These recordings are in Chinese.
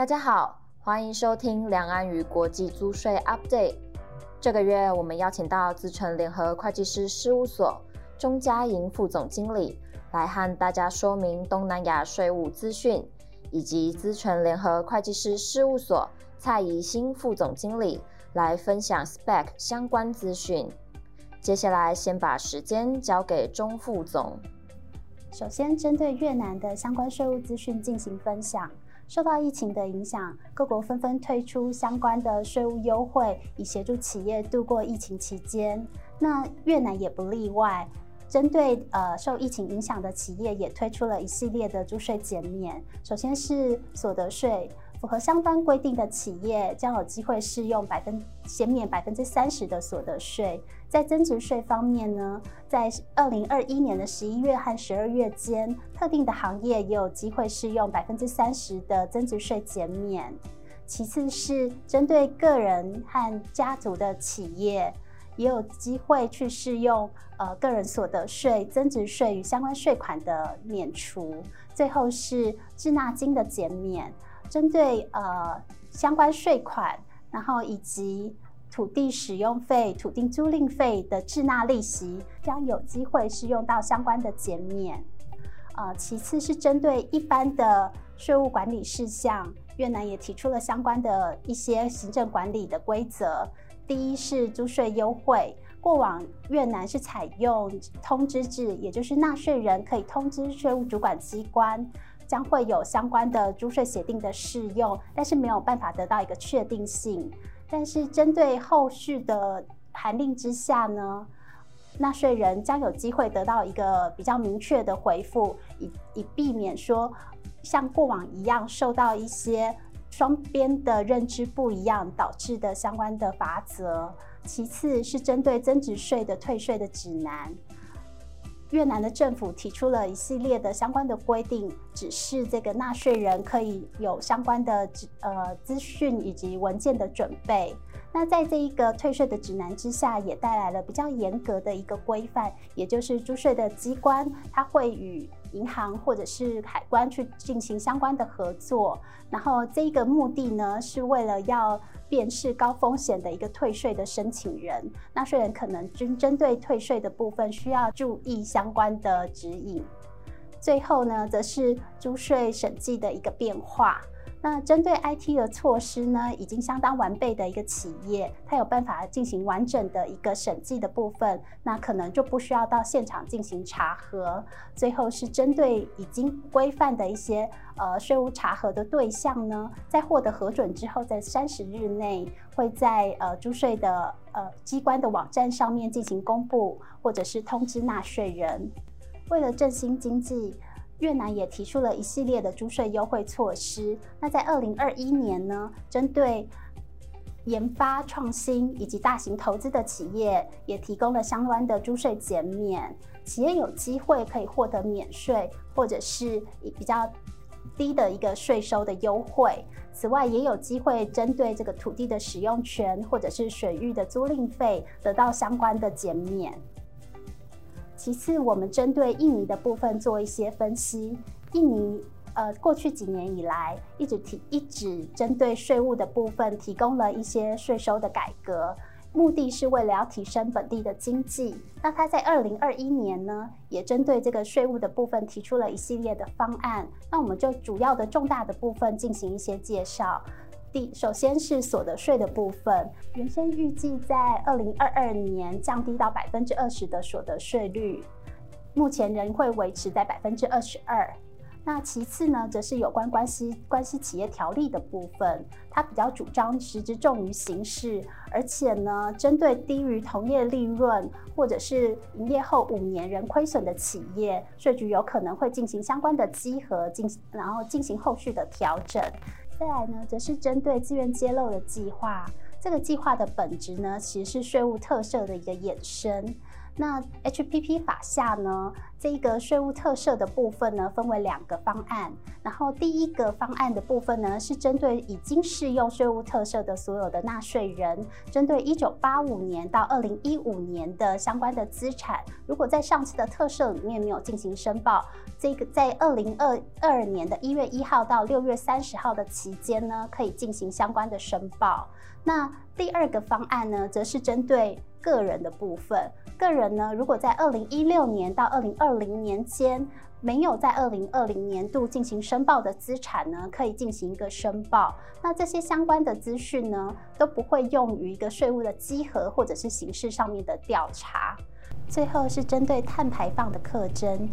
大家好，欢迎收听两岸与国际租税 Update。这个月我们邀请到资诚联合会计师事务所钟嘉莹副总经理来和大家说明东南亚税务资讯，以及资诚联合会计师事务所蔡宜兴副总经理来分享 Spec 相关资讯。接下来先把时间交给钟副总。首先，针对越南的相关税务资讯进行分享。受到疫情的影响，各国纷纷推出相关的税务优惠，以协助企业度过疫情期间。那越南也不例外，针对呃受疫情影响的企业，也推出了一系列的租税减免。首先是所得税。符合相关规定的企业将有机会适用百分减免百分之三十的所得税。在增值税方面呢，在二零二一年的十一月和十二月间，特定的行业也有机会适用百分之三十的增值税减免。其次是针对个人和家族的企业，也有机会去适用呃个人所得税、增值税与相关税款的免除。最后是滞纳金的减免。针对呃相关税款，然后以及土地使用费、土地租赁费的滞纳利息，将有机会适用到相关的减免。呃，其次是针对一般的税务管理事项，越南也提出了相关的一些行政管理的规则。第一是租税优惠，过往越南是采用通知制，也就是纳税人可以通知税务主管机关。将会有相关的租税协定的适用，但是没有办法得到一个确定性。但是针对后续的函令之下呢，纳税人将有机会得到一个比较明确的回复，以以避免说像过往一样受到一些双边的认知不一样导致的相关的罚则。其次是针对增值税的退税的指南。越南的政府提出了一系列的相关的规定，指示这个纳税人可以有相关的呃资讯以及文件的准备。那在这一个退税的指南之下，也带来了比较严格的一个规范，也就是租税的机关，它会与银行或者是海关去进行相关的合作，然后这个目的呢，是为了要辨识高风险的一个退税的申请人，纳税人可能针针对退税的部分需要注意相关的指引。最后呢，则是租税审计的一个变化。那针对 IT 的措施呢，已经相当完备的一个企业，它有办法进行完整的一个审计的部分，那可能就不需要到现场进行查核。最后是针对已经规范的一些呃税务查核的对象呢，在获得核准之后，在三十日内会在呃租税的呃机关的网站上面进行公布，或者是通知纳税人。为了振兴经济。越南也提出了一系列的租税优惠措施。那在二零二一年呢，针对研发创新以及大型投资的企业，也提供了相关的租税减免。企业有机会可以获得免税，或者是比较低的一个税收的优惠。此外，也有机会针对这个土地的使用权或者是水域的租赁费，得到相关的减免。其次，我们针对印尼的部分做一些分析。印尼呃，过去几年以来一直提一直针对税务的部分提供了一些税收的改革，目的是为了要提升本地的经济。那他在二零二一年呢，也针对这个税务的部分提出了一系列的方案。那我们就主要的重大的部分进行一些介绍。第，首先是所得税的部分，原先预计在二零二二年降低到百分之二十的所得税率，目前仍会维持在百分之二十二。那其次呢，则是有关关系关系企业条例的部分，它比较主张实质重于形式，而且呢，针对低于同业利润或者是营业后五年仍亏损的企业，税局有可能会进行相关的稽核，进然后进行后续的调整。再来呢，则是针对自愿揭露的计划。这个计划的本质呢，其实是税务特赦的一个衍生。那 HPP 法下呢，这个税务特赦的部分呢，分为两个方案。然后第一个方案的部分呢，是针对已经适用税务特赦的所有的纳税人，针对一九八五年到二零一五年的相关的资产，如果在上次的特赦里面没有进行申报，这个在二零二二年的一月一号到六月三十号的期间呢，可以进行相关的申报。那第二个方案呢，则是针对个人的部分。个人呢，如果在二零一六年到二零二零年间没有在二零二零年度进行申报的资产呢，可以进行一个申报。那这些相关的资讯呢，都不会用于一个税务的稽核或者是形式上面的调查。最后是针对碳排放的课征，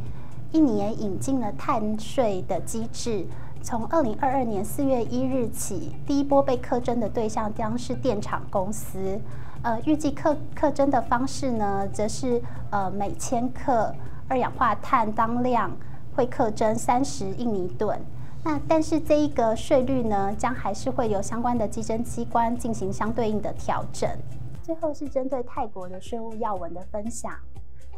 印尼也引进了碳税的机制。从二零二二年四月一日起，第一波被课征的对象将是电厂公司。呃，预计课课征的方式呢，则是呃每千克二氧化碳当量会课征三十印尼盾。那但是这一个税率呢，将还是会由相关的计征机关进行相对应的调整。最后是针对泰国的税务要闻的分享。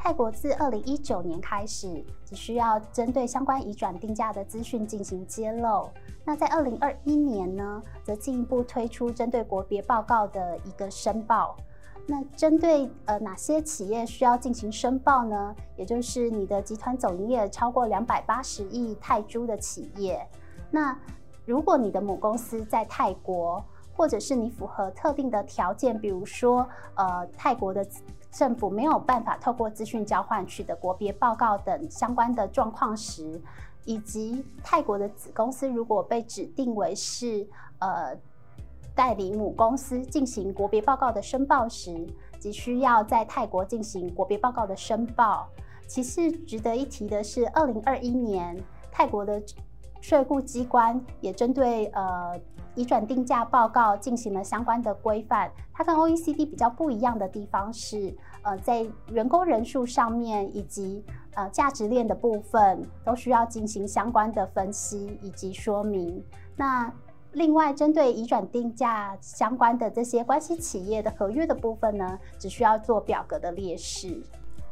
泰国自二零一九年开始，只需要针对相关移转定价的资讯进行揭露。那在二零二一年呢，则进一步推出针对国别报告的一个申报。那针对呃哪些企业需要进行申报呢？也就是你的集团总营业超过两百八十亿泰铢的企业。那如果你的母公司在泰国，或者是你符合特定的条件，比如说呃泰国的。政府没有办法透过资讯交换取得国别报告等相关的状况时，以及泰国的子公司如果被指定为是呃代理母公司进行国别报告的申报时，即需要在泰国进行国别报告的申报。其次，值得一提的是，二零二一年泰国的税务机关也针对呃。移转定价报告进行了相关的规范，它跟 OECD 比较不一样的地方是，呃，在员工人数上面以及呃价值链的部分都需要进行相关的分析以及说明。那另外，针对移转定价相关的这些关系企业的合约的部分呢，只需要做表格的列示。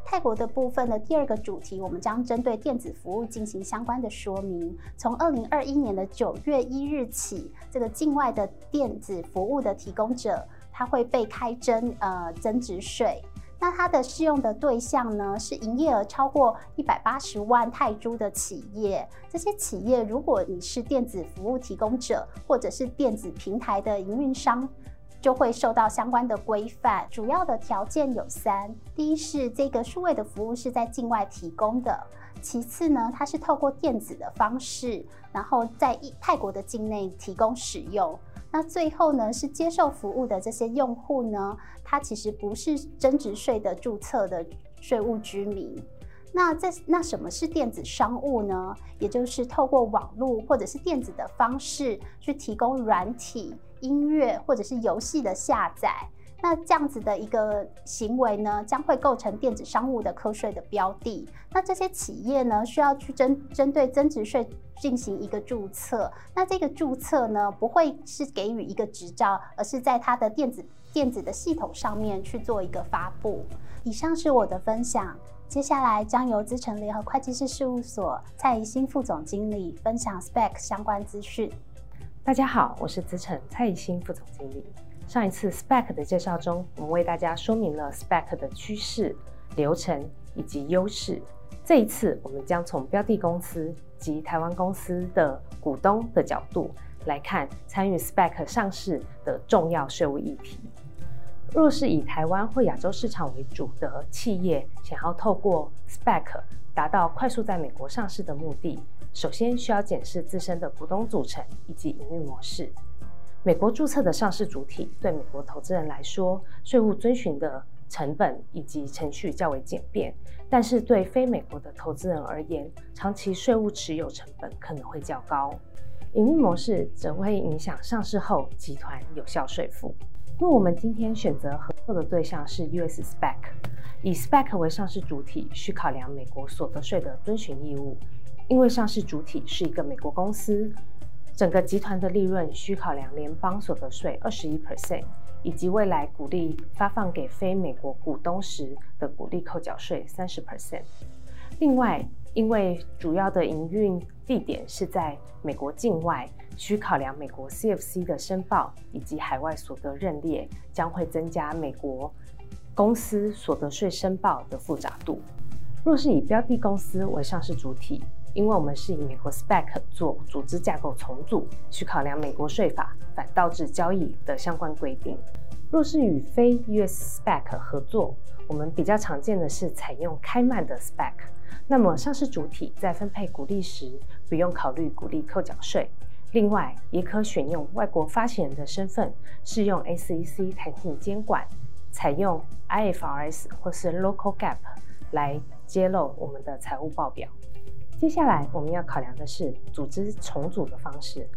泰国的部分的第二个主题，我们将针对电子服务进行相关的说明。从二零二一年的九月一日起，这个境外的电子服务的提供者，它会被开征呃增值税。那它的适用的对象呢，是营业额超过一百八十万泰铢的企业。这些企业，如果你是电子服务提供者，或者是电子平台的营运商。就会受到相关的规范，主要的条件有三：第一是这个数位的服务是在境外提供的；其次呢，它是透过电子的方式，然后在泰国的境内提供使用；那最后呢，是接受服务的这些用户呢，它其实不是增值税的注册的税务居民。那这那什么是电子商务呢？也就是透过网络或者是电子的方式去提供软体。音乐或者是游戏的下载，那这样子的一个行为呢，将会构成电子商务的课税的标的。那这些企业呢，需要去针针对增值税进行一个注册。那这个注册呢，不会是给予一个执照，而是在它的电子电子的系统上面去做一个发布。以上是我的分享，接下来将由资诚联合会计师事务所蔡宜欣副总经理分享 Spec 相关资讯。大家好，我是资诚蔡宜兴副总经理。上一次 SPAC 的介绍中，我们为大家说明了 SPAC 的趋势、流程以及优势。这一次，我们将从标的公司及台湾公司的股东的角度来看参与 SPAC 上市的重要税务议题。若是以台湾或亚洲市场为主的企业，想要透过 SPAC 达到快速在美国上市的目的，首先需要检视自身的股东组成以及营运模式。美国注册的上市主体对美国投资人来说，税务遵循的成本以及程序较为简便，但是对非美国的投资人而言，长期税务持有成本可能会较高。营运模式则会影响上市后集团有效税负。若我们今天选择合作的对象是 US SPAC，以 SPAC 为上市主体，需考量美国所得税的遵循义务。因为上市主体是一个美国公司，整个集团的利润需考量联邦所得税二十一 percent，以及未来股利发放给非美国股东时的股利扣缴税三十 percent。另外，因为主要的营运地点是在美国境外，需考量美国 CFC 的申报以及海外所得认列，将会增加美国公司所得税申报的复杂度。若是以标的公司为上市主体，因为我们是以美国 SPAC 做组织架构重组，去考量美国税法反倒置交易的相关规定。若是与非 US SPAC 合作，我们比较常见的是采用开曼的 SPAC。那么上市主体在分配股利时，不用考虑股利扣缴税。另外，也可选用外国发行人的身份，适用 SEC 弹性监管，采用 IFRS 或是 Local Gap 来揭露我们的财务报表。接下来我们要考量的是组织重组的方式。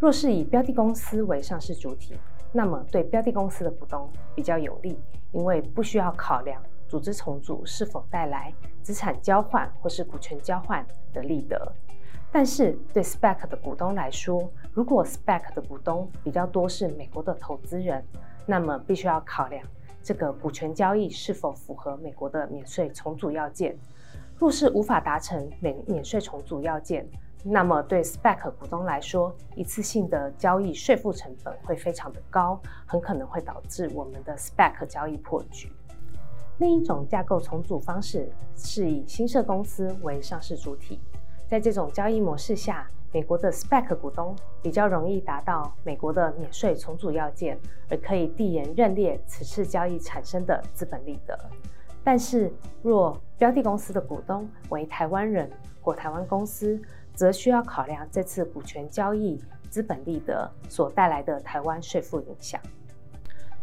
若是以标的公司为上市主体，那么对标的公司的股东比较有利，因为不需要考量组织重组是否带来资产交换或是股权交换的利得。但是对 SPAC 的股东来说，如果 SPAC 的股东比较多是美国的投资人，那么必须要考量这个股权交易是否符合美国的免税重组要件。若是无法达成免免税重组要件，那么对 SPAC 股东来说，一次性的交易税负成本会非常的高，很可能会导致我们的 SPAC 交易破局。另一种架构重组方式是以新设公司为上市主体，在这种交易模式下，美国的 SPAC 股东比较容易达到美国的免税重组要件，而可以递延认列此次交易产生的资本利得。但是，若标的公司的股东为台湾人或台湾公司，则需要考量这次股权交易资本利得所带来的台湾税负影响。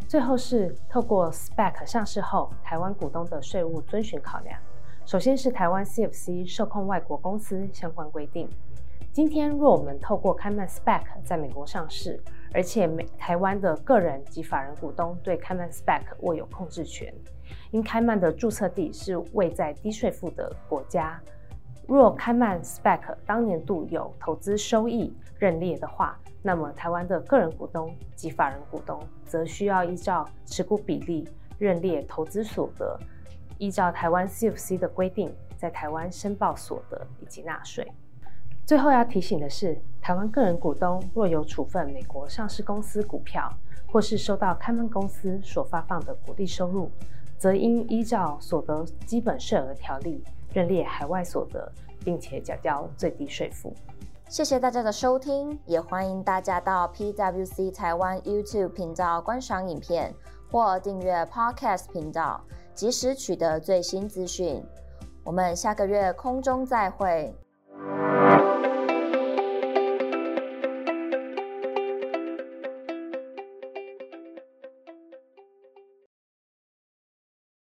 最后是透过 SPAC 上市后，台湾股东的税务遵循考量。首先是台湾 CFC 受控外国公司相关规定。今天若我们透过开曼 SPAC 在美国上市，而且美台湾的个人及法人股东对开曼 SPAC 握有控制权。因开曼的注册地是位在低税负的国家，若开曼 SPAC 当年度有投资收益认列的话，那么台湾的个人股东及法人股东则需要依照持股比例认列投资所得，依照台湾 CFC 的规定，在台湾申报所得以及纳税。最后要提醒的是，台湾个人股东若有处分美国上市公司股票，或是收到开曼公司所发放的股利收入，则应依照所得基本税额条例认列海外所得，并且缴交最低税负。谢谢大家的收听，也欢迎大家到 PWC 台湾 YouTube 频道观赏影片或订阅 Podcast 频道，及时取得最新资讯。我们下个月空中再会。